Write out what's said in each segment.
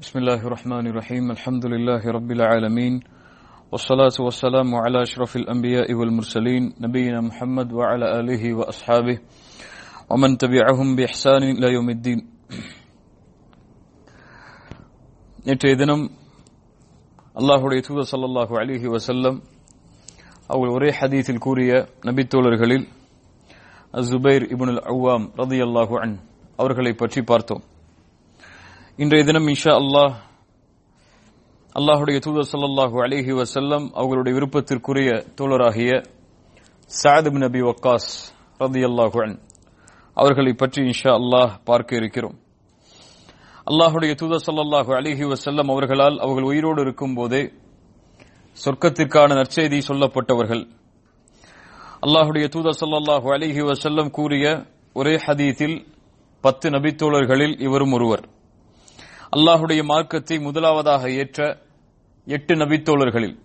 بسم الله الرحمن الرحيم الحمد لله رب العالمين والصلاة والسلام على أشرف الأنبياء والمرسلين نبينا محمد وعلى آله وأصحابه ومن تبعهم بإحسان إلى يوم الدين நேற்றைய தினம் அல்லாஹுடைய தூதர் ஸல்லல்லாஹு அலைஹி வஸல்லம் அவர்கள் ஒரே ஹதீஸில் கூறிய நபித்தோழர்களில் அசுபைர் இப்னுல் அவ்வாம் ரதியல்லாஹு அன் அவர்களை பற்றி பார்த்தோம் இன்றைய தினம் இன்ஷா அல்லாஹ் அல்லாஹுடைய தூதர் ஸல்லல்லாஹு அலிஹி வசல்லம் அவர்களுடைய விருப்பத்திற்குரிய தோழராகிய சாதிப் நபி வக்காஸ் ரதியல்லாஹு அல்லாஹுன் அவர்களை பற்றி இன்ஷா அல்லாஹ் பார்க்க இருக்கிறோம். அல்லாஹுடைய தூதர் ஸல்லல்லாஹு அலிஹி வசல்லம் அவர்களால் அவர்கள் உயிரோடு இருக்கும் போதே சொர்க்கத்திற்கான நற்செய்தி சொல்லப்பட்டவர்கள். அல்லாஹுடைய தூதர் ஸல்லல்லாஹு அலிஹி வசல்லம் கூறிய ஒரே ஹதீத்தில் பத்து நபித்தோழர்களில் இவரும் ஒருவர். அல்லாஹுடைய மார்க்கத்தை முதலாவதாக ஏற்ற எட்டு நபித்தோழர்களில்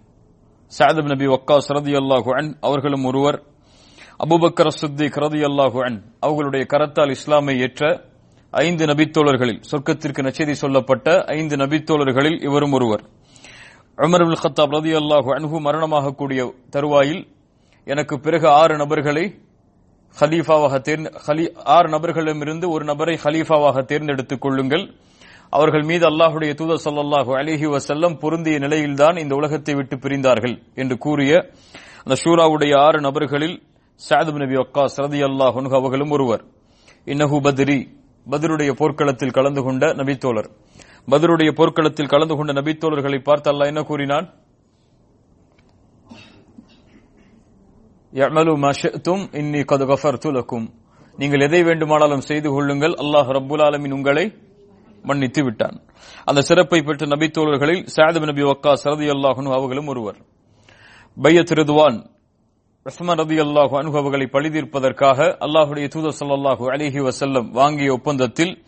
சாதப் நபி ஒக்கா சரதி அல்லாஹு அன் அவர்களும் ஒருவர். அபுபக்கர் சுத்தி கரதி அல்லாஹு அன் அவர்களுடைய கரத்தால் இஸ்லாமை ஏற்ற ஐந்து நபித்தோழர்களில் சொர்க்கத்திற்கு நச்செய்தி சொல்லப்பட்ட ஐந்து நபித்தோழர்களில் இவரும் ஒருவர். உமர் அபுல் ஹத்தாப் ரதி அல்லாஹு அன்ஹு மரணமாக கூடிய தருவாயில் எனக்கு பிறகு ஆறு நபர்களை ஹலீஃபாவாக தேர்ந்து ஆறு நபர்களிடமிருந்து ஒரு நபரை ஹலீஃபாவாக தேர்ந்தெடுத்துக் கொள்ளுங்கள். அவர்கள் மீது அல்லாஹுடைய தூதர் ஸல்லல்லாஹு அலிஹி வசல்லம் பொருந்திய நிலையில்தான் இந்த உலகத்தை விட்டு பிரிந்தார்கள் என்று கூறிய அந்த ஷூராவுடைய ஆறு நபர்களில் சாத் நபி அக்கா சரதி அன்ஹு அவர்களும் ஒருவர். இன்னஹு பத்ரி பதருடைய போர்க்களத்தில் கலந்து கொண்ட நபித்தோழர். பதருடைய போர்க்களத்தில் கலந்து கொண்ட நபித்தோழர்களை பார்த்து அல்லாஹ் என்ன கூறினான்? யமலு மா இன்னி கது கஃபர்து நீங்கள் எதை வேண்டுமானாலும் செய்து கொள்ளுங்கள். அல்லாஹ் ரப்புல் ஆலமின் உங்களை மன்னித்து விட்டான். அந்த சிறப்பை பெற்ற நபித்தோழர்களில் சாத் நபி வக்கா சரதி அன்ஹு அவர்களும் ஒருவர். பையத் ரிதுவான் ரஸ்மான் ரதி அல்லாஹு அனுபவங்களை பழிதீர்ப்பதற்காக அல்லாஹுடைய தூதர் சல்லாஹு அலிஹி வசல்லம் வாங்கிய ஒப்பந்தத்தில்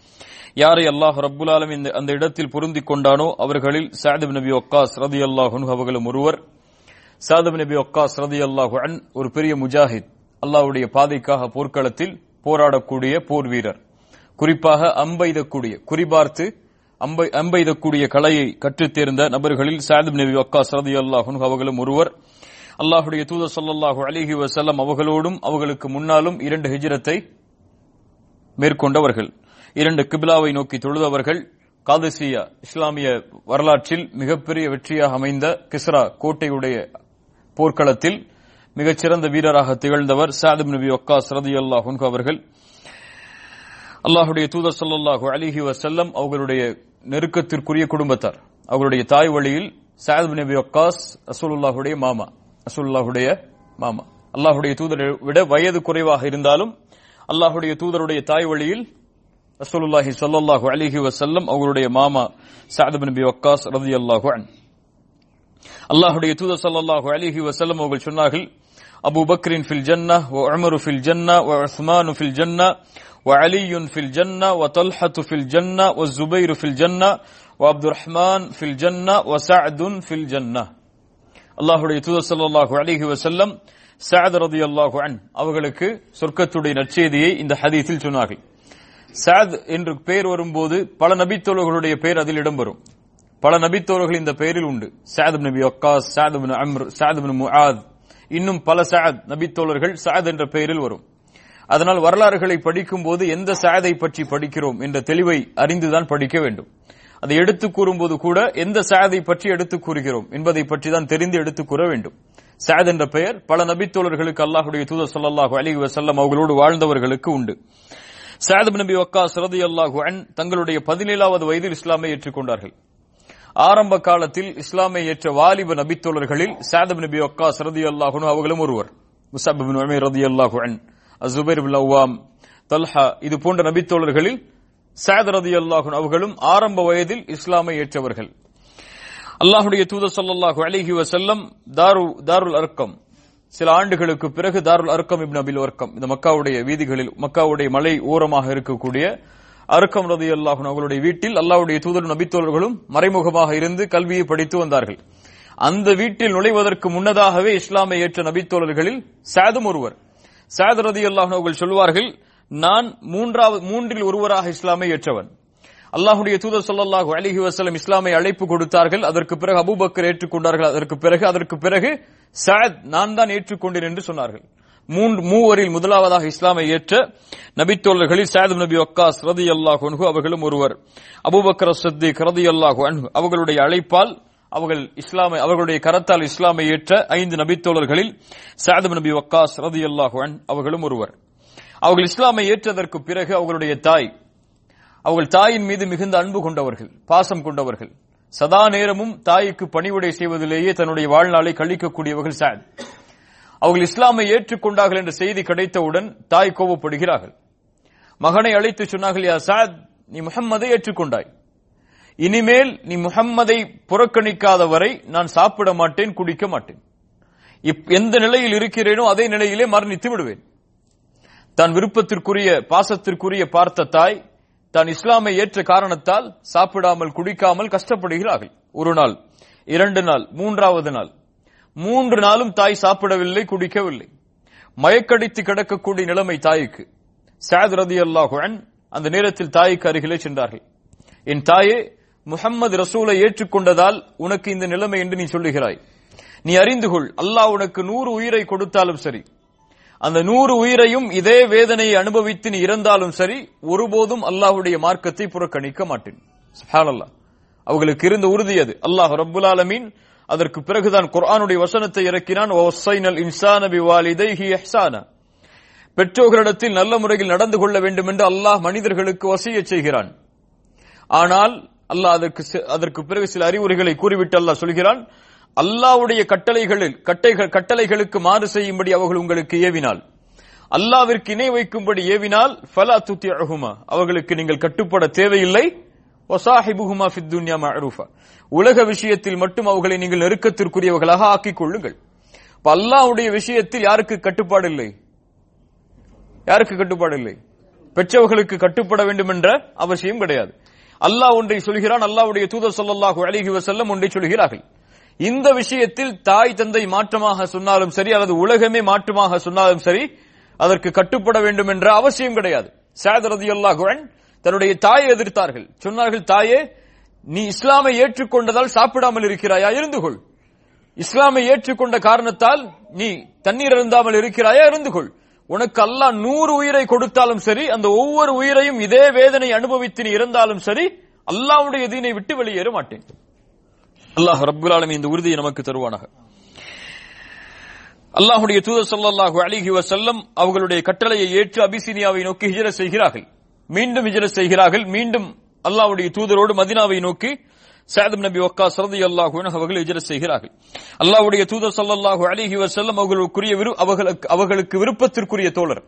யாரை அல்லாஹ் ரபுல்லாலும் இந்த- அந்த இடத்தில் பொருந்திக் கொண்டானோ அவர்களில் சாத் நபி ஒக்காஸ் ரதி அல்லாஹு அவர்களும் ஒருவர். சாதப் நபி ஒக்காஸ் ரதியல்லாஹு அன் ஒரு பெரிய முஜாஹித் அல்லாஹுடைய பாதைக்காக போர்க்களத்தில் போராடக்கூடிய போர் வீரர். குறிப்பாக அம்பெய்தக்கூடிய குறிபார்த்து அம்பை அம்பெய்தக்கூடிய கலையை கற்றுத்தேர்ந்த நபர்களில் சாதப் நபி ஒக்காஸ் ரதியல்லாஹு அன்ஹு அவர்களும் ஒருவர். அல்லாஹுடைய தூத சொல்லாஹு அலிஹி வசல்லம் அவர்களோடும் அவர்களுக்கு முன்னாலும் இரண்டு ஹிஜ்ரத்தை மேற்கொண்டவர்கள். இரண்டு கிபிலாவை நோக்கி தொழுதவர்கள். காதசியா இஸ்லாமிய வரலாற்றில் மிகப்பெரிய வெற்றியாக அமைந்த கிஸ்ரா கோட்டையுடைய போர்க்களத்தில் மிகச்சிறந்த வீரராக திகழ்ந்தவர் சாதிப் நபி ஒக்காஸ் ரதியல்லாஹு அன்ஹு அவர்கள். அல்லாஹுடைய தூதர் சல்லாஹு அலிஹி வசல்லம் அவர்களுடைய நெருக்கத்திற்குரிய குடும்பத்தார். அவர்களுடைய தாய் வழியில் சாயத் நபி அக்காஸ் அசூலுல்லாஹுடைய மாமா அசூலுல்லாஹுடைய மாமா. அல்லாஹுடைய தூதரை விட வயது குறைவாக இருந்தாலும் அல்லாஹுடைய தூதருடைய தாய் வழியில் ரசூலுல்லாஹி ஸல்லல்லாஹு அலிஹி வசல்லம் அவர்களுடைய மாமா சஅத் பின் நபி வக்காஸ் ரலியல்லாஹு அன்ஹு. அல்லாஹுடைய தூதர் சல்லாஹு அலிஹி வசல்லம் அவர்கள் சொன்னார்கள் அபூ பக்ரின் ஃபில் ஜன்னah وعمر في الجنة وعثمان في الجنة وعلي في الجنة وطلحة في الجنة والزبير في الجنة وعبد الرحمن في الجنة وسعد في الجنة அல்லாஹுடைய தூதர் ஸல்லல்லாஹு அலைஹி வஸல்லம் சஅத் ரலியல்லாஹு அன் அவர்களுக்கு சொர்க்கத்துடைய நற்செய்தியை இந்த ஹதீஸில் சொன்னார்கள் சாத் என்று பெயர் வரும்போது பல நபித்தோழர்களுடைய பெயர் அதில் இடம்பெறும் பல நபித்தோழர்கள் இந்த பெயரில் உண்டு சாத் நபி ஒக்காஸ் சாத் பின் அம்ர் சாத் பின் முஆத் இன்னும் பல சாத் நபித்தோழர்கள் சாத் என்ற பெயரில் வரும். அதனால் வரலாறுகளை படிக்கும் போது எந்த சாதை பற்றி படிக்கிறோம் என்ற தெளிவை அறிந்துதான் படிக்க வேண்டும். அதை எடுத்து கூறும்போது கூட எந்த சாதை பற்றி எடுத்து கூறுகிறோம் என்பதை பற்றி தான் தெரிந்து எடுத்து கூற வேண்டும். சாத் என்ற பெயர் பல நபித்தோழர்களுக்கு அல்லாஹுடைய தூதர் சொல்லாஹு அலி வசல்லம் அவர்களோடு வாழ்ந்தவர்களுக்கு உண்டு. சாத் நபி ஒக்கா சரதி அல்லாஹு அன் தங்களுடைய பதினேழாவது வயதில் இஸ்லாமை ஏற்றுக்கொண்டார்கள். ஆரம்ப காலத்தில் இஸ்லாமை ஏற்ற வாலிப நபித்தோழர்களில் சாதப் நபி வக்காஸ் ரலியல்லாஹு அன்ஹு அவர்களும் ஒருவர். முஸப் பின் ரதி ரலியல்லாஹு அன் அவ்வாம் தல்ஹா இது போன்ற நபித்தோழர்களில் சாத் ரலியல்லாஹு அன்ஹு அவர்களும் ஆரம்ப வயதில் இஸ்லாமை ஏற்றவர்கள். அல்லாஹுடைய தூதர் சொல்லாஹு அலிஹி வசல்லம் தாரு தாருல் அர்க்கம் சில ஆண்டுகளுக்கு பிறகு தாருல் அர்க்கம் இப்னபில் அர்க்கம் இந்த மக்காவுடைய வீதிகளில் மக்காவுடைய மலை ஓரமாக இருக்கக்கூடிய அருக்கம் ரதி அன்ஹு அவர்களுடைய வீட்டில் அல்லாவுடைய தூதர் நபித்தோழர்களும் மறைமுகமாக இருந்து கல்வியை படித்து வந்தார்கள். அந்த வீட்டில் நுழைவதற்கு முன்னதாகவே இஸ்லாமை ஏற்ற நபித்தோழர்களில் சாதும் ஒருவர். சாத் ரதி அன்ஹு அவர்கள் சொல்வார்கள் நான் மூன்றாவது மூன்றில் ஒருவராக இஸ்லாமை ஏற்றவன். அல்லாஹுடைய தூதர் ஸல்லல்லாஹு அலிஹி வசலம் இஸ்லாமை அழைப்பு கொடுத்தார்கள். அதற்கு பிறகு அபூபக்கர் ஏற்றுக்கொண்டார்கள். அதற்கு பிறகு அதற்கு பிறகு சஅத் நான் தான் ஏற்றுக்கொண்டேன் என்று சொன்னார்கள். மூன்று மூவரில் முதலாவதாக இஸ்லாமை ஏற்ற நபித்தோழர்களில் சாயதும் நபி ஒக்காஸ் ரதி அல்லாஹ் அன்ஹு அவர்களும் ஒருவர். அபூபக்கர் சத்தி ரதி அல்லாஹ் அன்ஹு அவர்களுடைய அழைப்பால் அவர்கள் இஸ்லாமை அவர்களுடைய கரத்தால் இஸ்லாமை ஏற்ற ஐந்து நபித்தோழர்களில் சாயதும் நபி ஒக்காஸ் ரதி அல்லாஹ் அவர்களும் ஒருவர். அவர்கள் இஸ்லாமை ஏற்றதற்கு பிறகு அவர்களுடைய தாய். அவர்கள் தாயின் மீது மிகுந்த அன்பு கொண்டவர்கள் பாசம் கொண்டவர்கள். சதா நேரமும் தாய்க்கு பணிவுடை செய்வதிலேயே தன்னுடைய வாழ்நாளை கழிக்கக்கூடியவர்கள் சாத். அவர்கள் இஸ்லாமை ஏற்றுக்கொண்டார்கள் என்ற செய்தி கிடைத்தவுடன் தாய் கோபப்படுகிறார்கள் மகனை அழைத்து சொன்னார்கள் யா சாத் நீ முகம்மதை ஏற்றுக்கொண்டாய். இனிமேல் நீ முகம்மதை புறக்கணிக்காத வரை நான் சாப்பிட மாட்டேன் குடிக்க மாட்டேன். இப்- எந்த நிலையில் இருக்கிறேனோ அதே நிலையிலே மரணித்து விடுவேன். தான் விருப்பத்திற்குரிய பாசத்திற்குரிய பார்த்த தாய் தான் இஸ்லாமை ஏற்ற காரணத்தால் சாப்பிடாமல் குடிக்காமல் கஷ்டப்படுகிறார்கள். ஒரு நாள் இரண்டு நாள் மூன்றாவது நாள் மூன்று நாளும் தாய் சாப்பிடவில்லை குடிக்கவில்லை. மயக்கடித்து கிடக்கக்கூடிய நிலைமை தாய்க்கு. சாத் ரதி அந்த நேரத்தில் தாய்க்கு அருகிலே சென்றார்கள். என் தாயே முஹம்மது ரசூலை ஏற்றுக்கொண்டதால் உனக்கு இந்த நிலைமை என்று நீ சொல்லுகிறாய். நீ அறிந்து கொள் அல்லாஹ் உனக்கு நூறு உயிரை கொடுத்தாலும் சரி. அந்த நூறு உயிரையும் இதே வேதனையை அனுபவித்து நீ இறந்தாலும் சரி ஒருபோதும் அல்லாஹ்வுடைய மார்க்கத்தை புறக்கணிக்க மாட்டேன். சுப்ஹானல்லாஹ் அவர்களுக்கு இருந்த உறுதி அது. அல்லாஹ் ரபுல் ஆலமீன் அதற்கு பிறகுதான் குர்ஆனுடைய வசனத்தை இறக்கினான். வஸைனல் இன்சான பிவாலிதைஹி இஹ்சானா. பெற்றோர்களிடத்தில் நல்ல முறையில் நடந்து கொள்ள வேண்டும் என்று அல்லாஹ் மனிதர்களுக்கு வசிய செய்கிறான். ஆனால் அல்லாஹ் அதற்கு அதற்கு பிறகு சில அறிவுரைகளை கூறிவிட்டு அல்லாஹ் சொல்கிறான் அல்லாஹ்வுடைய கட்டளைகளில் கட்டைகள் கட்டளைகளுக்கு மாறு செய்யும்படி அவர்கள் உங்களுக்கு ஏவினால். அல்லாவிற்கு இணை வைக்கும்படி ஏவினால் ஃபலா அழகுமா அவர்களுக்கு நீங்கள் கட்டுப்பட தேவையில்லை. மஅரூஃபா உலக விஷயத்தில் மட்டும் அவர்களை நீங்கள் நெருக்கத்திற்குரியவர்களாக ஆக்கிக் கொள்ளுங்கள் இப்ப அல்லாஹ்வுடைய விஷயத்தில் யாருக்கு கட்டுப்பாடு இல்லை யாருக்கு கட்டுப்பாடு இல்லை பெற்றவர்களுக்கு கட்டுப்பட வேண்டும் என்ற அவசியம் கிடையாது. அல்லாஹ் ஒன்றை சொல்கிறான் அல்லாஹ்வுடைய தூதர் ஸல்லல்லாஹு அழகி வசல்லம் ஒன்றை சொல்கிறார்கள். இந்த விஷயத்தில் தாய் தந்தை மாற்றமாக சொன்னாலும் சரி அல்லது உலகமே மாற்றமாக சொன்னாலும் சரி அதற்கு கட்டுப்பட வேண்டும் என்ற அவசியம் கிடையாது. சாத் ரதியல்லாஹு தன்னுடைய தாயை எதிர்த்தார்கள். சொன்னார்கள் தாயே நீ இஸ்லாமை ஏற்றுக்கொண்டதால் சாப்பிடாமல் இருக்கிறாயா? இருந்து கொள். இஸ்லாமை ஏற்றுக்கொண்ட காரணத்தால் நீ தண்ணீர் அருந்தாமல் இருக்கிறாயா? இருந்து கொள். உனக்கு அல்லாஹ் நூறு உயிரை கொடுத்தாலும் சரி அந்த ஒவ்வொரு உயிரையும் இதே வேதனை அனுபவித்து நீ இருந்தாலும் சரி அல்லாஹ்வுடைய தீனை விட்டு வெளியேற மாட்டேன். அல்லாஹ் ரபுல் ஆலமி இந்த உறுதியை நமக்கு தருவானாக. அல்லாஹ்வுடைய தூதர் சல்லாஹூ அலிஹி வசல்லம் அவர்களுடைய கட்டளையை ஏற்று அபிசீனியாவை நோக்கி ஹிஜர செய்கிறார்கள். மீண்டும் ஹிஜ்ரத் செய்கிறார்கள். மீண்டும் அல்லாஹ்வுடைய தூதரோடு மதீனாவை நோக்கி சாதம் நபி ஒக்கா சரதி அல்லாஹு அவர்கள் ஹிஜ்ரத் செய்கிறார்கள். அல்லாவுடைய தூதர் சல்லாஹு அலிஹி வசல்லம் அவர்களுக்குரிய அவர்களுக்கு அவர்களுக்கு விருப்பத்திற்குரிய தோழர்.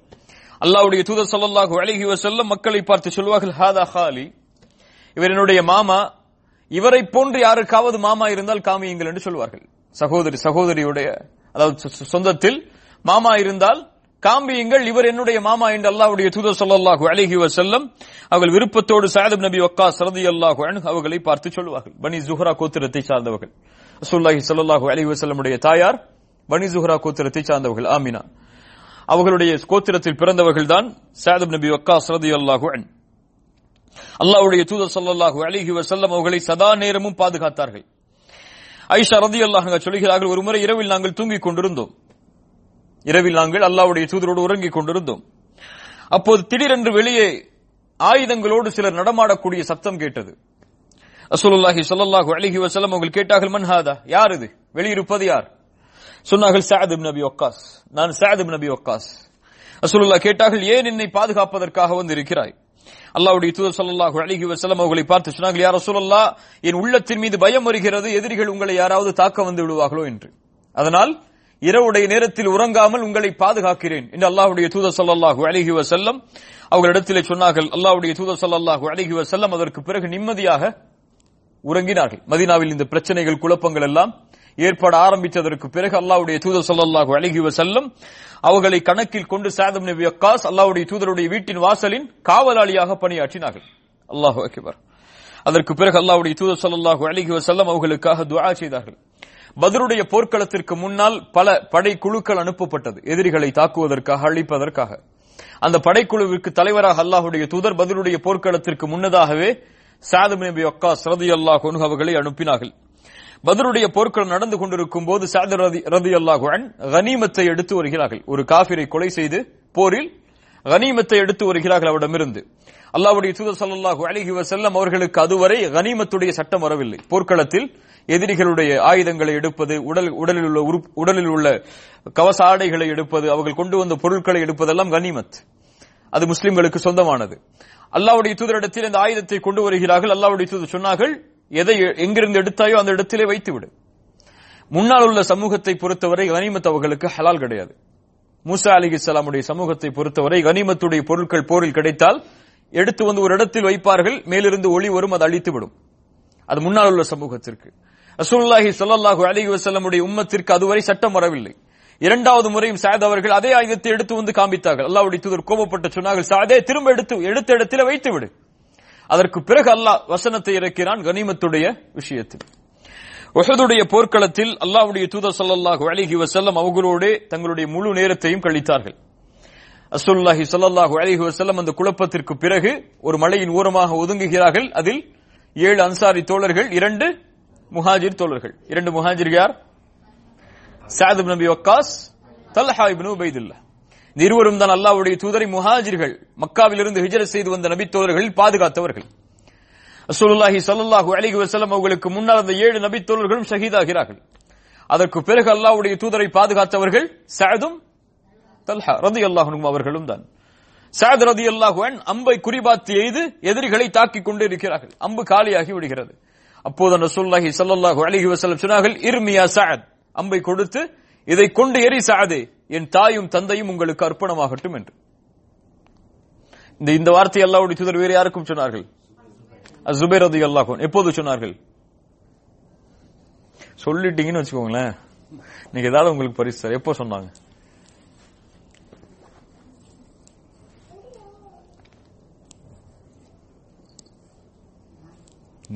அல்லாவுடைய தூதர் சல்லாஹு அலிஹி வசல்லம் மக்களை பார்த்து சொல்வார்கள் ஹாதா ஹாலி. இவர் என்னுடைய மாமா. இவரை போன்று யாருக்காவது மாமா இருந்தால் காமியுங்கள் என்று சொல்வார்கள். சகோதரி சகோதரியுடைய அதாவது சொ- சொந்தத்தில் மாமா இருந்தால் காம்பியுங்கள் இவர் என்னுடைய மாமா என்று அல்லாவுடைய தூதர் சொல்லாஹு அழகி வசல்லம் அவர்கள் விருப்பத்தோடு சாயதப் நபி ஒக்கா சரதி அன்ஹு அவர்களை பார்த்து சொல்லுவார்கள் பனி ஜுஹ்ரா கோத்திரத்தை சார்ந்தவர்கள். அசுல்லாஹி சல்லாஹு அலி வசல்லமுடைய தாயார் பனி ஜுஹ்ரா கோத்திரத்தை சார்ந்தவர்கள். ஆமினா. அவர்களுடைய கோத்திரத்தில் பிறந்தவர்கள் தான் சாயதப் நபி ஒக்கா சரதி அல்லாஹு அன் அல்லாவுடைய தூதர் ஸல்லல்லாஹு அலைஹி வசல்லம் அவர்களை சதா நேரமும் பாதுகாத்தார்கள். ஐஷா ரதி அல்லாஹ் சொல்கிறார்கள் ஒரு முறை இரவில் நாங்கள் தூங்கிக் கொண்டிருந்தோம். இரவில் நாங்கள் அல்லாவுடைய தூதரோடு உறங்கிக் கொண்டிருந்தோம். அப்போது திடீரென்று வெளியே ஆயுதங்களோடு சிலர் நடமாடக்கூடிய சத்தம் கேட்டது. ரசூலுல்லாஹி ஸல்லல்லாஹு அலிஹி வசலம் அவர்கள் கேட்டார்கள் மன்ஹாதா யார் இது? வெளியிருப்பது யார்? சொன்னார்கள் சஅத் நபி ஒக்காஸ் நான் சஅத் நபி ஒக்காஸ் ரசூலுல்லாஹ் கேட்டார்கள் ஏன் என்னை பாதுகாப்பதற்காக வந்து இருக்கிறாய் அல்லாஹ்வுடைய தூதர் ஸல்லல்லாஹு அழகி வசலம் அவர்களை பார்த்து சொன்னார்கள் யார் சொல்லல்லா என் உள்ளத்தின் மீது பயம் வருகிறது எதிரிகள் உங்களை யாராவது தாக்க வந்து விடுவார்களோ? என்று. அதனால் இரவுடைய நேரத்தில் உறங்காமல் உங்களை பாதுகாக்கிறேன். என்று அல்லாஹுடைய தூதர் சல்லாஹூ அழகி வசல்லம் அவர்களிடத்திலே சொன்னார்கள். அல்லாஹுடைய தூதர் சல்லாஹூ அழகி வசல்லம் அதற்கு பிறகு நிம்மதியாக உறங்கினார்கள். மதினாவில் இந்த பிரச்சனைகள் குழப்பங்கள் எல்லாம் ஏற்பட ஆரம்பித்ததற்கு பிறகு அல்லாவுடைய தூதர் ஸல்லல்லாஹு அழகி வசல்லம் அவர்களை கணக்கில் கொண்டு சாதம் நபி அக்காஸ் அல்லாவுடைய தூதருடைய வீட்டின் வாசலின் காவலாளியாக பணியாற்றினார்கள். அல்லாஹு அதற்கு பிறகு அல்லாவுடைய தூதர் ஸல்லல்லாஹு அழகி வசல்லம் அவர்களுக்காக துவா செய்தார்கள். பத்ருடைய போர்க்களத்திற்கு முன்னால் பல படை குழுக்கள் அனுப்பப்பட்டது. எதிரிகளை தாக்குவதற்காக அழிப்பதற்காக. அந்த படைக்குழுவிற்கு தலைவராக அல்லாஹுடைய தூதர் பதிலுடைய போர்க்களத்திற்கு முன்னதாகவே சாதம் நபி அக்கா சரதி அல்லாஹ் அவர்களை அனுப்பினார்கள். பதிலுடைய போர்க்களம் நடந்து கொண்டிருக்கும் போது சாது ரதி ரதி அல்லாஹ் கனிமத்தை எடுத்து வருகிறார்கள். ஒரு காபிரை கொலை செய்து போரில் கனிமத்தை எடுத்து வருகிறார்கள் அவரிடமிருந்து. அல்லாவுடைய தூதர் ஸல்லல்லாஹு அலிஹி வசல்லம் அவர்களுக்கு அதுவரை கனிமத்துடைய சட்டம் வரவில்லை. போர்க்களத்தில் எதிரிகளுடைய ஆயுதங்களை எடுப்பது உடல் உடலில் உள்ள உடலில் உள்ள கவச ஆடைகளை எடுப்பது அவர்கள் கொண்டு வந்த பொருட்களை எடுப்பதெல்லாம் கனிமத். அது முஸ்லிம்களுக்கு சொந்தமானது. அல்லாவுடைய தூதரிடத்தில் இந்த ஆயுதத்தை கொண்டு வருகிறார்கள். அல்லாவுடைய தூதர் சொன்னார்கள் எதை எங்கிருந்து எடுத்தாயோ அந்த இடத்திலே வைத்து விடு முன்னால் உள்ள சமூகத்தை பொறுத்தவரை கனிமத் அவர்களுக்கு ஹலால் கிடையாது. மூசா அலிஹிஸ்ஸலாமுடைய சமூகத்தை பொறுத்தவரை கனிமத்துடைய பொருட்கள் போரில் கிடைத்தால் எடுத்து வந்து ஒரு இடத்தில் வைப்பார்கள் மேலிருந்து ஒளி வரும் அது அழித்துவிடும். அது முன்னால் உள்ள சமூகத்திற்கு. ரசூலுல்லாஹி ஸல்லல்லாஹு அலி வசல்லமுடைய உம்மத்திற்கு அதுவரை சட்டம் வரவில்லை. இரண்டாவது முறையும் சாத் அவர்கள் அதே ஆயுதத்தை எடுத்து வந்து காண்பித்தார்கள். அல்லாவுடைய தூதர் கோபப்பட்டு சொன்னார்கள் சாதே திரும்ப எடுத்து எடுத்த இடத்துல வைத்து விடு அதற்கு பிறகு அல்லாஹ் வசனத்தை இறக்கிறான் கனிமத்துடைய விஷயத்தில். உஹதுடைய போர்க்களத்தில் அல்லாஹ்வுடைய தூதர் சல்லாஹூ அலிஹி வசல்லம் அவர்களோடு தங்களுடைய முழு நேரத்தையும் கழித்தார்கள். அசுல்லாஹி சல்லாஹூ அலிஹி வசல்லம் அந்த குழப்பத்திற்கு பிறகு ஒரு மலையின் ஓரமாக ஒதுங்குகிறார்கள். அதில் ஏழு அன்சாரி தோழர்கள் இரண்டு முஹாஜிர் தோழர்கள். இரண்டு முஹாஜிர் யார்? சாத் நபி வக்காஸ் தல்ஹா இப்னு உபைதுல்லா. இந்த இருவரும் தான் அல்லாவுடைய தூதரை முஹாஜிர்கள் மக்காவிலிருந்து ஹிஜ்ரத் செய்து வந்த நபி தோழர்களில் பாதுகாத்தவர்கள். ரசூலுல்லாஹி ஸல்லல்லாஹு அலைஹி வசலம் அவர்களுக்கு முன்னால் அந்த ஏழு நபி தோழர்களும் ஷஹீதாகிறார்கள். அதற்கு பிறகு அல்லாவுடைய தூதரை பாதுகாத்தவர்கள் சாதும் தல்ஹா ரதி அன்ஹும் அவர்களும் தான். சாத் ரதி அல்லாஹுவன் அம்பை குறிபாத்து எய்து எதிரிகளை தாக்கிக் கொண்டு இருக்கிறார்கள் அம்பு காலியாகி விடுகிறது. அப்போது ரசூலுல்லாஹி ஸல்லல்லாஹு அலிஹி வசலம் சொன்னார்கள் இர்மியா சாத். அம்பை கொடுத்து இதை கொண்டு எரி சாதே. என் தாயும் தந்தையும் உங்களுக்கு அர்ப்பணமாகட்டும் என்று. இந்த இந்த வார்த்தை அல்லாவுடைய தூதர் வேறு யாருக்கும் சொன்னார்கள்? ஜுபைர் ரதி அல்லாஹ் எப்போது சொன்னார்கள்? சொல்லிட்டீங்கன்னு வச்சுக்கோங்களேன். நீங்க ஏதாவது உங்களுக்கு பரிசு சார் எப்போ சொன்னாங்க?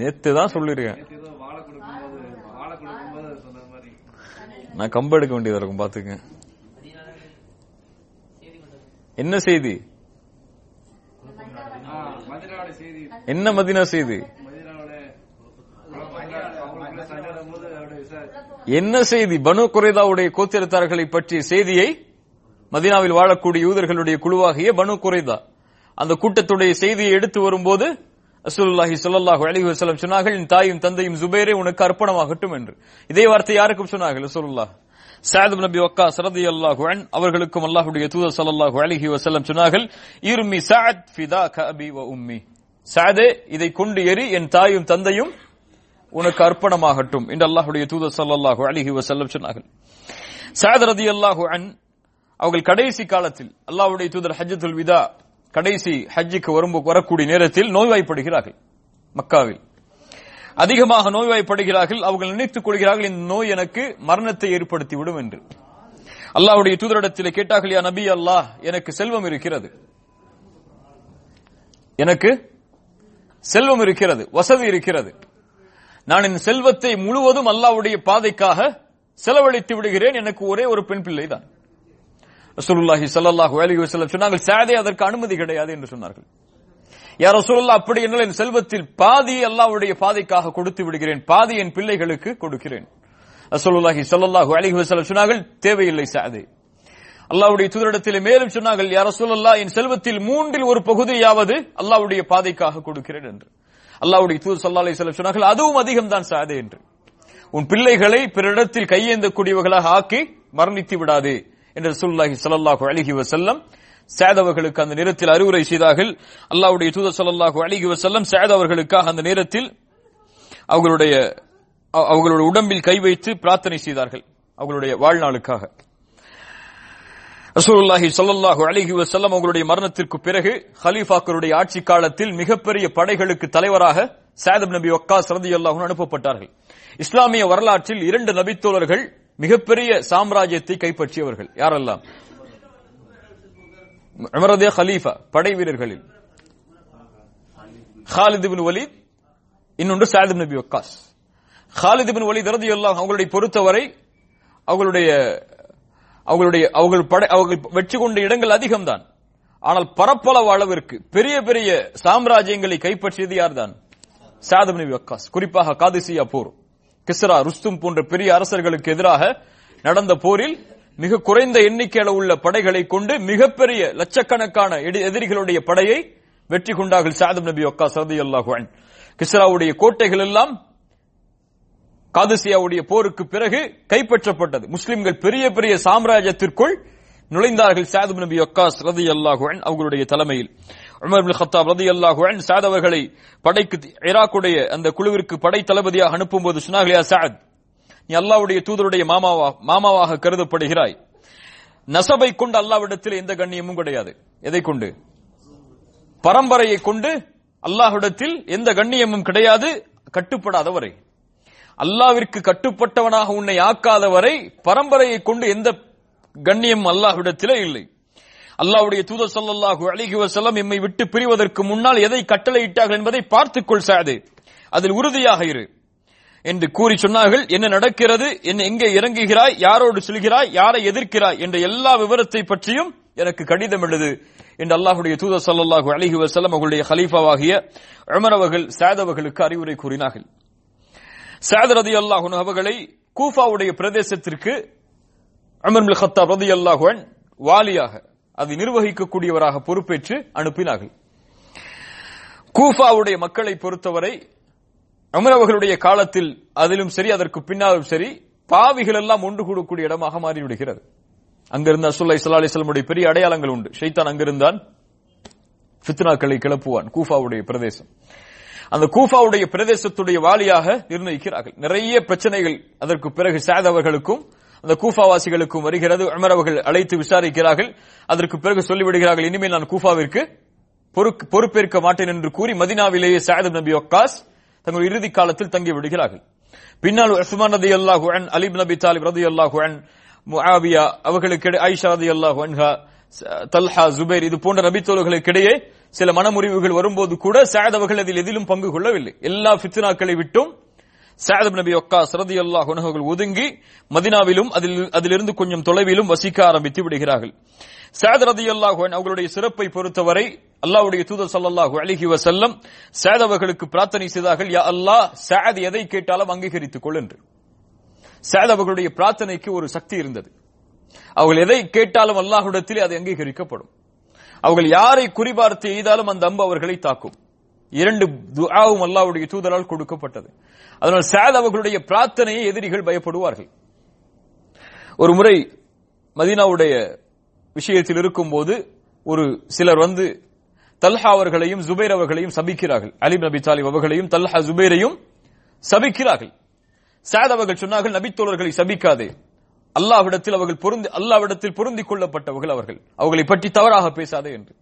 நேத்து தான் சொல்லிருக்கேன் நான் கம்பு எடுக்க வேண்டியதா இருக்கும் பாத்துங்க என்ன செய்தி? என்ன மதினா செய்தி? என்ன செய்தி? பனு குறைதாவுடைய கோத்திரத்தார்களை பற்றிய செய்தியை மதீனாவில் வாழக்கூடிய யூதர்களுடைய குழுவாகிய பனு குறைதா அந்த கூட்டத்துடைய செய்தியை எடுத்து வரும்போது ரசூலுல்லாஹி ஸல்லல்லாஹு அலைஹி வஸல்லம் சொன்னார்கள் என் தாயும் தந்தையும் ஜுபைரே உனக்கு அர்ப்பணமாகட்டும் என்று. இதே வார்த்தை யாருக்கும் சொன்னார்கள் ரசூலுல்லாஹ்? சாத் நபி வக்காஸ் ரலியல்லாஹு அன் அவர்களுக்கும் அல்லாஹ்வுடைய தூதர் ஸல்லல்லாஹு அலைஹி வஸல்லம் சொன்னார்கள் இர்மி சஅத் ஃபிதாக அபி வ உம்மி. சாதே இதை கொண்டு எரி என் தாயும் தந்தையும் உனக்கு அர்ப்பணமாகட்டும் என்று அல்லாஹுடைய தூதர் சல்லாஹு அலிஹி வசல்லம் சொன்னார்கள். சஅத் ரலியல்லாஹு அன் அவர்கள் கடைசி காலத்தில் அல்லாஹுடைய தூதர் ஹஜ்ஜத்துல் விதா கடைசி ஹஜ்ஜுக்கு வரும் வரக்கூடிய நேரத்தில் நோய்வாய்ப்படுகிறார்கள் மக்காவில். அதிகமாக நோய்வாய்ப்படுகிறார்கள் அவர்கள் நினைத்துக் கொள்கிறார்கள் இந்த நோய் எனக்கு மரணத்தை ஏற்படுத்தி விடும் என்று. அல்லாஹுடைய தூதரிடத்தில் கேட்டார்கள் யா நபி அல்லாஹ் எனக்கு செல்வம் இருக்கிறது. எனக்கு செல்வம் இருக்கிறது வசதி இருக்கிறது. நான் என் செல்வத்தை முழுவதும் அல்லாஹ்வுடைய பாதைக்காக செலவழித்து விடுகிறேன் எனக்கு ஒரே ஒரு பெண் பிள்ளை தான். ரசூலுல்லாஹி ஸல்லல்லாஹு அலி வசல்லம் சொன்னார்கள் சாதே அதற்கு அனுமதி கிடையாது என்று சொன்னார்கள். யார் ரசூலுல்லா அப்படி என்றால் என் செல்வத்தில் பாதி அல்லாவுடைய பாதைக்காக கொடுத்து விடுகிறேன் பாதி என் பிள்ளைகளுக்கு கொடுக்கிறேன். ரசூலுல்லாஹி ஸல்லல்லாஹு அலி வசல்லம் சொன்னார்கள் தேவையில்லை சாதே. அல்லாவுடைய தூதரிடத்தில் மேலும் சொன்னார்கள் யார ரசூலுல்லாஹ் என் செல்வத்தில் மூன்றில் ஒரு பகுதியாவது அல்லாவுடைய பாதைக்காக கொடுக்கிறேன் என்று. அல்லாவுடைய தூது ஸல்லல்லாஹு அலைஹி சொன்னார்கள் அதுவும் அதிகம் தான் சாதே என்று. உன் பிள்ளைகளை பிறரிடத்தில் கையேந்தக்கூடியவர்களாக ஆக்கி மரணித்து விடாது என்று சொல்லாஹி சல்லாஹு அழகி வசல்லம் சேதவர்களுக்கு அந்த நேரத்தில் அறிவுரை செய்தார்கள். அல்லாவுடைய தூதர் சல்லாஹு அழகி வசல்லம் சேதவர்களுக்காக அந்த நேரத்தில் அவர்களுடைய அவர்களுடைய உடம்பில் கை வைத்து பிரார்த்தனை செய்தார்கள் அவர்களுடைய வாழ்நாளுக்காக. ரசூலுல்லாஹி சல்லாஹு அலிஹி வசல்லம் அவங்களுடைய மரணத்திற்கு பிறகு ஹலீஃபாக்களுடைய ஆட்சி காலத்தில் மிகப்பெரிய படைகளுக்கு தலைவராக சாதப் நபி வக்காஸ் ரலியல்லாஹு அன்ஹு அனுப்பப்பட்டார்கள். இஸ்லாமிய வரலாற்றில் இரண்டு நபித்தோழர்கள் மிகப்பெரிய சாம்ராஜ்யத்தை கைப்பற்றியவர்கள். யாரெல்லாம்? அமரதே ஹலீஃபா படை வீரர்களில். ஹாலித் பின் வலீத் இன்னொன்று சாலித் நபி ஒக்காஸ் ஹாலித் பின் வலீத் ரலியல்லாஹு அவங்களுடைய பொறுத்தவரை அவங்களுடைய அவங்களுடைய அவர்கள் படை அவர்கள் வெற்றி கொண்ட இடங்கள் அதிகம்தான். ஆனால் பரப்பளவு அளவிற்கு பெரிய பெரிய சாம்ராஜ்யங்களை கைப்பற்றியது யார்தான்? சாதம் நபி வக்காஸ். குறிப்பாக காதிசியா போர் கிஸ்ரா ருஸ்தும் போன்ற பெரிய அரசர்களுக்கு எதிராக நடந்த போரில் மிக குறைந்த எண்ணிக்கையில உள்ள படைகளை கொண்டு மிகப்பெரிய லட்சக்கணக்கான எதிரிகளுடைய படையை வெற்றி கொண்டார்கள் சாதம் நபி வக்காஸ் ரதியல்லாஹு அல்லாஹ் கிஸ்ராவுடைய கோட்டைகள் எல்லாம் காதுசியாவுடைய போருக்கு பிறகு கைப்பற்றப்பட்டது. முஸ்லிம்கள் பெரிய பெரிய சாம்ராஜ்யத்திற்குள் நுழைந்தார்கள். சாது நபி அக்காஸ் ரதி அல்லாஹுவன் அவர்களுடைய தலைமையில். உமர் பின் ஹத்தாப் ரதி அல்லாஹுவன் சாத் அவர்களை படைக்கு ஈராக்குடைய அந்த குழுவிற்கு படை தளபதியாக அனுப்பும்போது போது "யா சாத் நீ அல்லாவுடைய தூதருடைய மாமாவா மாமாவாக கருதப்படுகிறாய். நசபை கொண்டு அல்லாவிடத்தில் எந்த கண்ணியமும் கிடையாது. எதை கொண்டு? பரம்பரையை கொண்டு அல்லாஹ்விடத்தில் எந்த கண்ணியமும் கிடையாது. கட்டுப்படாதவரை. அல்லாவிற்கு கட்டுப்பட்டவனாக உன்னை ஆக்காத வரை பரம்பரையை கொண்டு எந்த கண்ணியம் அல்லாஹ்விடத்திலே இல்லை. அல்லாஹ்வுடைய தூதர் ஸல்லல்லாஹு அழகி வசலம் எம்மை விட்டு பிரிவதற்கு முன்னால் எதை கட்டளையிட்டார்கள் என்பதை பார்த்துக்கொள் சாது. அதில் உறுதியாக இரு. என்று கூறி சொன்னார்கள் என்ன நடக்கிறது என்ன எங்கே இறங்குகிறாய் யாரோடு செல்கிறாய் யாரை எதிர்க்கிறாய் என்ற எல்லா விவரத்தை பற்றியும் எனக்கு கடிதம் எழுது என்று அல்லாஹுடைய தூதர் ஸல்லல்லாஹு அலிஹி வசலம் அவர்களுடைய ஹலீஃபாவாகிய உமர் அவர்கள் அறிவுரை கூறினார்கள். சாத் ரதியல்லாஹு அல்லாஹன் அவர்களை கூஃபாவுடைய பிரதேசத்திற்கு உமர் பின் கத்தாப் ரதியல்லாஹு வாலியாக அதை நிர்வகிக்கக்கூடியவராக பொறுப்பேற்று அனுப்பினார்கள். கூஃபாவுடைய மக்களை பொறுத்தவரை அமர் அவர்களுடைய காலத்தில் அதிலும் சரி அதற்கு பின்னாலும் சரி பாவிகள் எல்லாம் ஒன்று கூடக்கூடிய இடமாக மாறிவிடுகிறது. அங்கிருந்த அசுல்லா இஸ்லா அலிஸ்லமுடைய பெரிய அடையாளங்கள் உண்டு. ஷைத்தான் அங்கிருந்தான் ஃபித்னாக்களை கிளப்புவான் கூஃபாவுடைய பிரதேசம். அந்த கூஃபாவுடைய பிரதேசத்துடைய வாலியாக நிர்ணயிக்கிறார்கள். நிறைய பிரச்சனைகள் அதற்கு பிறகு சாத் அவர்களுக்கும் அந்த கூஃபாவாசிகளுக்கும் வருகிறது. உமர் அவர்கள் அழைத்து விசாரிக்கிறார்கள். அதற்கு பிறகு சொல்லிவிடுகிறார்கள் இனிமேல் நான் கூஃபாவிற்கு பொறுப்பேற்க மாட்டேன் என்று கூறி மதினாவிலேயே சாயத் நபி ஒக்காஸ் தங்கள் இறுதி காலத்தில் தங்கி விடுகிறார்கள். பின்னால் உஸ்மான் ரதி அல்லாஹு அலிப் நபி தாலிப் ரதி அல்லாஹு முஆவியா அவர்களுக்கு ஐஷா ஆயிஷா ரதி அல்லாஹு அன்ஹா தல்ஹா ஜுபேர் இது போன்ற நபித்தோர்களுக்கிடையே சில மனமுறிவுகள் வரும்போது கூட சாயத் அவர்கள் அதில் எதிலும் பங்கு கொள்ளவில்லை. எல்லா பித்னாக்களை விட்டும் சாயத் நபி ஒக்கா சரதி அல்லாஹ் உணவுகள் ஒதுங்கி மதினாவிலும் அதில் அதிலிருந்து கொஞ்சம் தொலைவிலும் வசிக்க ஆரம்பித்து விடுகிறார்கள். சாயத் ரதி அல்லாஹ் அவர்களுடைய சிறப்பை பொறுத்தவரை அல்லாவுடைய தூதர் சல்லாஹூ அழகி வசல்லம் சாயத் அவர்களுக்கு பிரார்த்தனை செய்தார்கள் யா அல்லாஹ் சாயத் எதை கேட்டாலும் அங்கீகரித்துக் கொள் என்று. சாயத் அவர்களுடைய பிரார்த்தனைக்கு ஒரு சக்தி இருந்தது. அவர்கள் எதை கேட்டாலும் அல்லாஹ்விடத்திலே அது அங்கீகரிக்கப்படும். அவர்கள் யாரை குறிபார்த்து எய்தாலும் அந்த அம்பு அவர்களை தாக்கும். இரண்டு துஆவும் அல்லாஹ்வுடைய தூதரால் கொடுக்கப்பட்டது. அதனால் சாத் அவர்களுடைய பிரார்த்தனையை எதிரிகள் பயப்படுவார்கள். ஒரு முறை மதீனாவுடைய விஷயத்தில் இருக்கும்போது ஒரு சிலர் வந்து தல்ஹா அவர்களையும் ஜுபைர் அவர்களையும் சபிக்கிறார்கள். அலி நபி தாலிப் அவர்களையும் தல்ஹா ஜுபைரையும் சபிக்கிறார்கள். சாத் அவர்கள் சொன்னார்கள் நபித்தோழர்களை சபிக்காதே. அல்லாவிடத்தில் அவர்கள் பொருந்தி அல்லாவிடத்தில் பொருந்தி கொள்ளப்பட்டவர்கள் அவர்கள். அவர்களை பற்றி தவறாக பேசாதே என்று.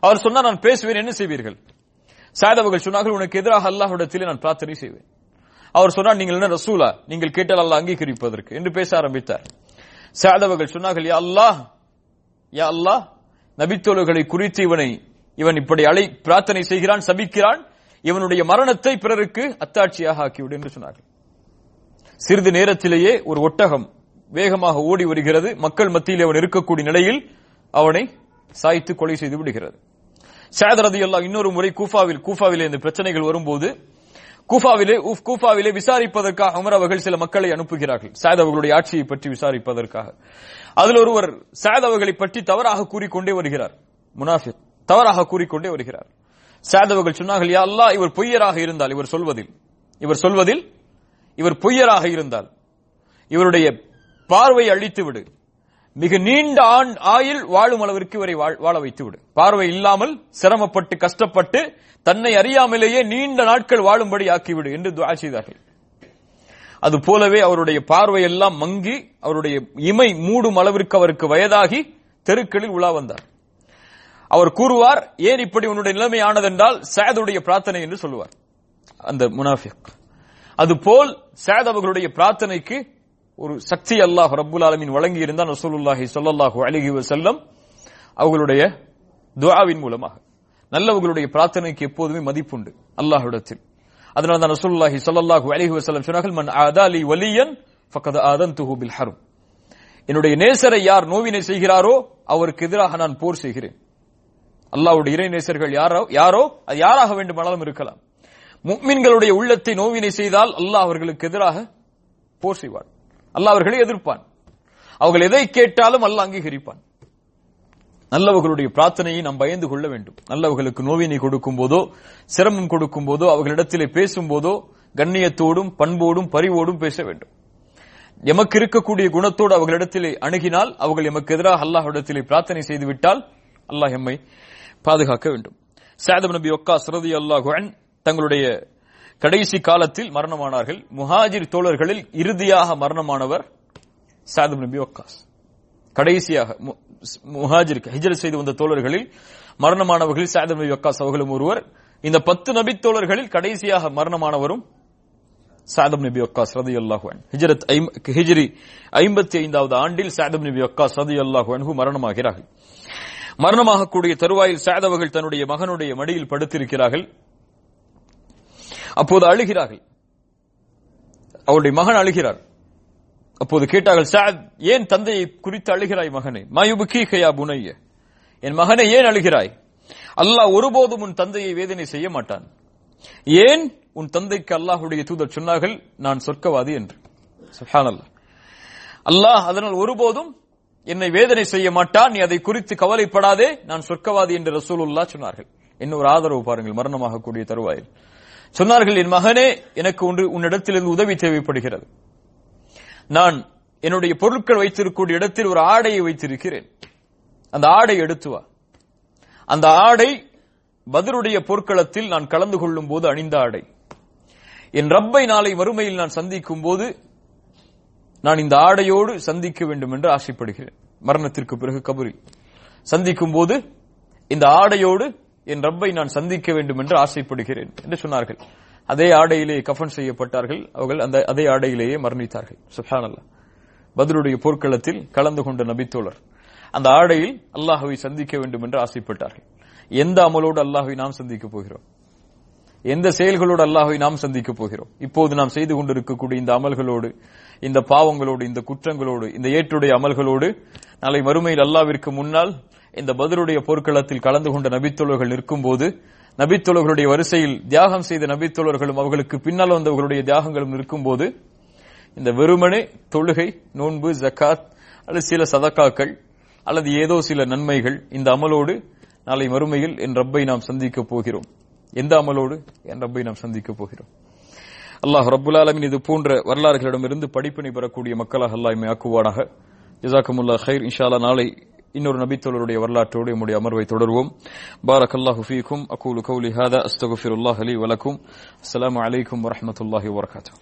அவர் சொன்னார் நான் பேசுவேன் என்ன செய்வீர்கள்? சாயத் அவர்கள் சொன்னார்கள் உனக்கு எதிராக அல்லாஹ்விடத்திலே நான் பிரார்த்தனை செய்வேன். அவர் சொன்னார் நீங்கள் என்ன ரசூலா? நீங்கள் கேட்டால் அல்லாஹ் அங்கீகரிப்பதற்கு என்று பேச ஆரம்பித்தார். சாத் அவர்கள் சொன்னார்கள் யா அல்லாஹ் யா அல்லாஹ் நபித்தோழர்களை குறித்து இவனை இவன் இப்படி அழை பிரார்த்தனை செய்கிறான் சபிக்கிறான் இவனுடைய மரணத்தை பிறருக்கு அத்தாட்சியாக ஆக்கிவிடு என்று சொன்னார்கள். சிறிது நேரத்திலேயே ஒரு ஒட்டகம் வேகமாக ஓடி வருகிறது. மக்கள் மத்தியில் அவன் இருக்கக்கூடிய நிலையில் அவனை சாய்த்து கொலை செய்து விடுகிறது. சேதரதி எல்லாம் இன்னொரு முறை கூஃபாவில் கூஃபாவிலே இந்த பிரச்சனைகள் வரும்போது கூஃபாவிலே உஃப் கூஃபாவிலே விசாரிப்பதற்காக உமர் அவர்கள் சில மக்களை அனுப்புகிறார்கள். சாத் அவர்களுடைய ஆட்சியை பற்றி விசாரிப்பதற்காக. அதில் ஒருவர் சாத் அவர்களை பற்றி தவறாக கூறிக்கொண்டே வருகிறார். முனாஃபித் தவறாக கூறிக்கொண்டே வருகிறார். சாத் அவர்கள் சொன்னார்கள் யா அல்லா இவர் பொய்யராக இருந்தால் இவர் சொல்வதில். இவர் சொல்வதில் இவர் பொய்யராக இருந்தால் இவருடைய பார்வை அழித்து விடு. மிக நீண்ட ஆண் ஆயில் வாழும் அளவிற்கு இவரை வாழ்- வாழ வைத்து விடு. பார்வை இல்லாமல் சிரமப்பட்டு கஷ்டப்பட்டு தன்னை அறியாமலேயே நீண்ட நாட்கள் வாழும்படி ஆக்கிவிடு என்று துவா செய்தார்கள். அது போலவே அவருடைய பார்வை எல்லாம் மங்கி அவருடைய இமை மூடும் அளவிற்கு அவருக்கு வயதாகி தெருக்களில் உலா வந்தார். அவர் கூறுவார் ஏன் இப்படி உன்னுடைய நிலைமை ஆனதென்றால் சேதுடைய பிரார்த்தனை என்று சொல்லுவார். அந்த முனாஃபிக். அதுபோல் சேத அவர்களுடைய பிரார்த்தனைக்கு ஒரு சக்தி அல்லாஹ் ரப்புல் ஆலமின் வழங்கி இருந்தான் ரசூலுல்லாஹி ஸல்லல்லாஹு அலிஹி வசல்லம் அவர்களுடைய துவாவின் மூலமாக. நல்லவர்களுடைய பிரார்த்தனைக்கு எப்போதுமே மதிப்புண்டு அல்லாஹ்விடத்தில். அதனால தான் ரசூலுல்லாஹி ஸல்லல்லாஹு அலிஹி வசல்லம் சொன்னார்கள் மன் ஆதாலி வலியன் ஃபக்கத் என்னுடைய நேசரை யார் நோவினை செய்கிறாரோ அவருக்கு எதிராக நான் போர் செய்கிறேன். அல்லாஹ்வுடைய இறை நேசர்கள் யாரோ யாரோ அது யாராக வேண்டுமானாலும் இருக்கலாம். முக்மின்களுடைய உள்ளத்தை நோவினை செய்தால் அல்லாஹ் அவர்களுக்கு எதிராக போர் செய்வார். அல்லாஹ் அவர்களை எதிர்ப்பான். அவர்கள் எதை கேட்டாலும் அல்லாஹ் அங்கீகரிப்பான். நல்லவர்களுடைய பிரார்த்தனையை நாம் பயந்து கொள்ள வேண்டும். நல்லவர்களுக்கு நோவினை கொடுக்கும் போதோ சிரமம் கொடுக்கும் போதோ அவர்களிடத்திலே பேசும் போதோ கண்ணியத்தோடும் பண்போடும் பரிவோடும் பேச வேண்டும். எமக்கு இருக்கக்கூடிய குணத்தோடு அவர்களிடத்திலே அணுகினால் அவர்கள் எமக்கு எதிராக அல்லாஹிடத்திலே பிரார்த்தனை செய்துவிட்டால் அல்லாஹ் எம்மை பாதுகாக்க வேண்டும். சாதம் நபி ஒக்கா சரதி அல்லாஹ் தங்களுடைய கடைசி காலத்தில் மரணமானார்கள். முஹாஜிர் தோழர்களில் இறுதியாக மரணமானவர் சாதம் நபி ஒக்காஸ் கடைசியாக மு- ஹிஜர் செய்து வந்த தோழர்களில் மரணமானவர்களில் சாதம் நபி ஒக்காஸ் அவர்களும் ஒருவர். இந்த பத்து நபி தோழர்களில் கடைசியாக மரணமானவரும் சாதம் நபி வக்காஸ் ரதி அல்லாஹு ஹிஜரத் ஹிஜரி ஐம்பத்தி ஐந்தாவது ஆண்டில் சாதம் நபி வக்காஸ் ரதி அல்லாஹு மரணமாகிறார்கள். மரணமாகக்கூடிய தருவாயில் சாதவர்கள் தன்னுடைய மகனுடைய மடியில் படுத்திருக்கிறார்கள். அப்போது அழுகிறார்கள். அவருடைய மகன் அழுகிறார். அப்போது கேட்டார்கள் சாத் ஏன் தந்தையை குறித்து அழுகிறாய் மகனே? மாயுபுக்கீகையா புனைய. என் மகனை ஏன் அழுகிறாய்? அல்லாஹ் ஒருபோதும் உன் தந்தையை வேதனை செய்ய மாட்டான். ஏன் உன் தந்தைக்கு அல்லாஹுடைய தூதர் சொன்னார்கள் நான் சொர்க்கவாதி என்று? சுப்ஹானல்லாஹ் அல்லாஹ் அதனால் ஒருபோதும் என்னை வேதனை செய்ய மாட்டான் நீ அதை குறித்து கவலைப்படாதே நான் சொர்க்கவாதி என்று ரசூலுல்லாஹ் சொன்னார்கள். இன்னொரு ஆதரவு பாருங்கள் மரணமாகக்கூடிய தருவாயில். சொன்னார்கள் என் மகனே எனக்கு ஒன்று உன்னிடத்திலிருந்து உதவி தேவைப்படுகிறது. நான் என்னுடைய பொருட்கள் வைத்திருக்கக்கூடிய இடத்தில் ஒரு ஆடையை வைத்திருக்கிறேன். அந்த ஆடை எடுத்து வா. அந்த ஆடை பதிலுடைய போர்க்களத்தில் நான் கலந்து கொள்ளும் போது அணிந்த ஆடை. என் ரப்பை நாளை மறுமையில் நான் சந்திக்கும் போது நான் இந்த ஆடையோடு சந்திக்க வேண்டும் என்று ஆசைப்படுகிறேன். மரணத்திற்கு பிறகு கபரில். சந்திக்கும் போது இந்த ஆடையோடு என் ரப்பை நான் சந்திக்க வேண்டும் என்று ஆசைப்படுகிறேன் என்று சொன்னார்கள். அதே ஆடையிலேயே கஃன் செய்யப்பட்டார்கள். அவர்கள் அந்த அதே ஆடையிலேயே மரணித்தார்கள். சுஹானல்லா. பதிலுடைய போர்க்களத்தில் கலந்து கொண்ட நபித்தோழர் அந்த ஆடையில் அல்லாஹ்வை சந்திக்க வேண்டும் என்று ஆசைப்பட்டார்கள். எந்த அமலோடு அல்லாஹ்வை நாம் சந்திக்க போகிறோம்? எந்த செயல்களோடு அல்லாஹ்வை நாம் சந்திக்க போகிறோம்? இப்போது நாம் செய்து கொண்டிருக்கக்கூடிய இந்த அமல்களோடு இந்த பாவங்களோடு இந்த குற்றங்களோடு இந்த ஏற்றுடைய அமல்களோடு நாளை மறுமையில் அல்லாவிற்கு முன்னால் இந்த பதிலுடைய போர்க்களத்தில் கலந்து கொண்ட நபித்தோழர்கள் நிற்கும்போது நபித்தோழர்களுடைய வரிசையில் தியாகம் செய்த நபித்தோழர்களும் அவர்களுக்கு பின்னால் வந்தவர்களுடைய தியாகங்களும் இருக்கும்போது இந்த வெறுமனே தொழுகை நோன்பு ஜக்காத் அல்லது சில சதக்காக்கள் அல்லது ஏதோ சில நன்மைகள் இந்த அமலோடு நாளை மறுமையில் என் ரப்பை நாம் சந்திக்கப் போகிறோம். எந்த அமலோடு? என் ரப்பை நாம் சந்திக்கப் போகிறோம். அல்லாஹ் ரபுல் ஆலமின் இது போன்ற வரலாறுகளிடமிருந்து படிப்பினை பெறக்கூடிய மக்களாக அல்லாஹ் ஆக்குவானாக. ஜசாக்கமுல்லா ஹைர் இன்ஷா அல்லாஹ் நாளை இன்னொரு நபித்தோழருடைய வரலாற்றோடு நம்முடைய அமர்வை தொடர்வோம். பாரக் அல்லாஹு ஃபீக்கும். அகூலு கௌலி ஹாதா. அஸ்தகுஃபிருல்லாஹ் அலி வலக்கும். அஸ்லாம் அலைக்கும் வரமத்துல்லாஹி வரகாத்தூ